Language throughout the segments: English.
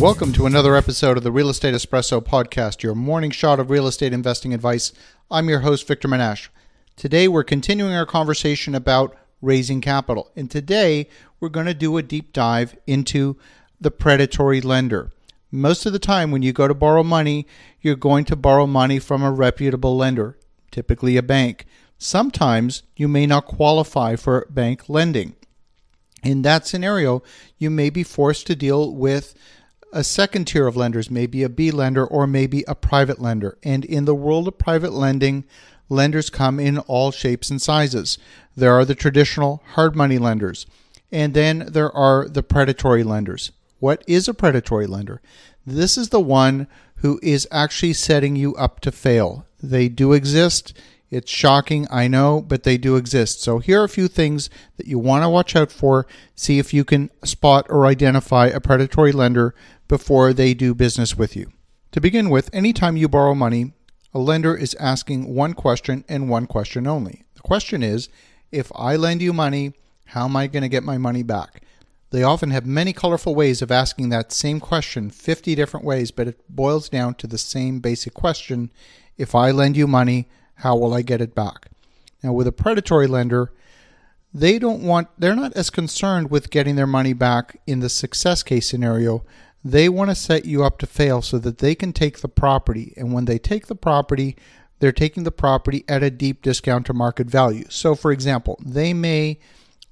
Welcome to another episode of the Real Estate Espresso podcast, your morning shot of real estate investing advice. I'm your host, Victor Menasce. Today, we're continuing our conversation about raising capital. And today, we're going to do a deep dive into the predatory lender. Most of the time, when you go to borrow money, you're going to borrow money from a reputable lender, typically a bank. Sometimes you may not qualify for bank lending. In that scenario, you may be forced to deal with a second tier of lenders, may be a B lender or maybe a private lender. And in the world of private lending, lenders come in all shapes and sizes. There are the traditional hard money lenders, and then there are the predatory lenders. What is a predatory lender? This is the one who is actually setting you up to fail. They do exist. It's shocking, I know, but they do exist. So here are a few things that you want to watch out for. See if you can spot or identify a predatory lender before they do business with you. To begin with, anytime you borrow money, a lender is asking one question and one question only. The question is if I lend you money, how am I going to get my money back? They often have many colorful ways of asking that same question, 50 different ways, but it boils down to the same basic question if I lend you money, how will I get it back? Now, with a predatory lender, they don't want, they're not as concerned with getting their money back in the success case scenario. They want to set you up to fail so that they can take the property. And when they take the property, they're taking the property at a deep discount to market value. So, for example, they may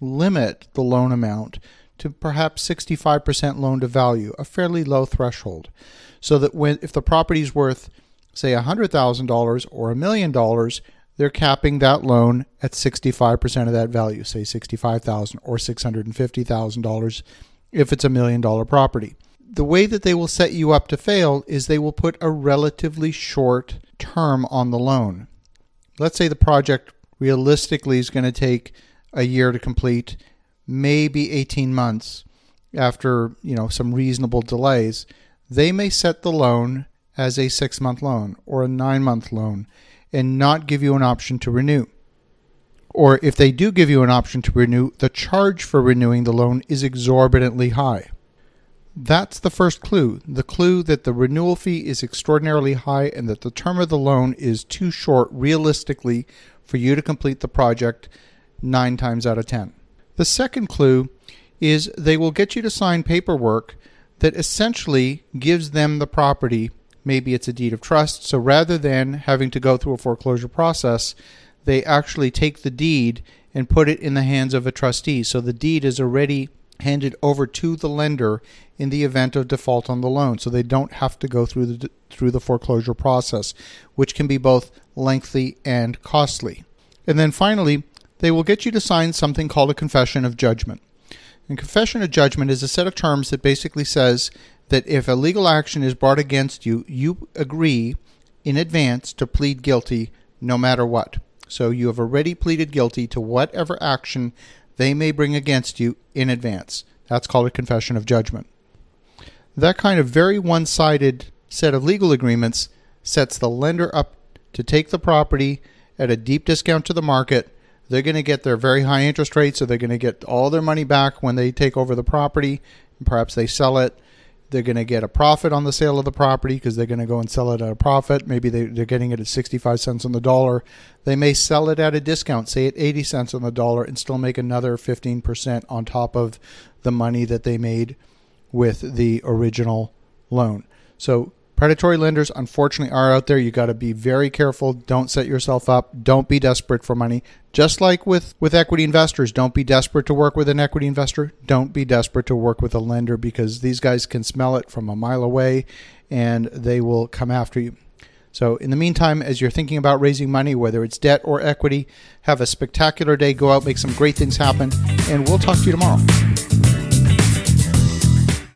limit the loan amount to perhaps 65% loan to value, a fairly low threshold. So that when if the property is worth say $100,000 or a million dollars, they're capping that loan at 65% of that value, say 65,000 or $650,000 if it's a million dollar property. The way that they will set you up to fail is they will put a relatively short term on the loan. Let's say the project realistically is going to take a year to complete, maybe 18 months after, you know, some reasonable delays. They may set the loan as a 6-month loan or a 9-month loan and not give you an option to renew. Or if they do give you an option to renew, the charge for renewing the loan is exorbitantly high. That's the first clue. The clue that the renewal fee is extraordinarily high and that the term of the loan is too short realistically for you to complete the project nine times out of ten. The second clue is they will get you to sign paperwork that essentially gives them the property. Maybe it's a deed of trust. So rather than having to go through a foreclosure process, they actually take the deed and put it in the hands of a trustee. So the deed is already handed over to the lender in the event of default on the loan so they don't have to go through the through the foreclosure process which can be both lengthy and costly and then finally they will get you to sign something called a confession of judgment and confession of judgment is a set of terms that basically says that if a legal action is brought against you you agree in advance to plead guilty no matter what so you have already pleaded guilty to whatever action they may bring against you in advance. That's called a confession of judgment. That kind of very one sided set of legal agreements sets the lender up to take the property at a deep discount to the market. They're going to get their very high interest rates, so they're going to get all their money back when they take over the property. And perhaps they sell it they're going to get a profit on the sale of the property because they're going to go and sell it at a profit. Maybe they, they're getting it at 65 cents on the dollar. They may sell it at a discount, say at 80 cents on the dollar, and still make another 15% on top of the money that they made with the original loan. So predatory lenders unfortunately are out there you got to be very careful don't set yourself up don't be desperate for money just like with with equity investors don't be desperate to work with an equity investor. Don't be desperate to work with a lender because these guys can smell it from a mile away and they will come after you. So in the meantime as you're thinking about raising money whether it's debt or equity have a spectacular day. Go out make some great things happen and we'll talk to you tomorrow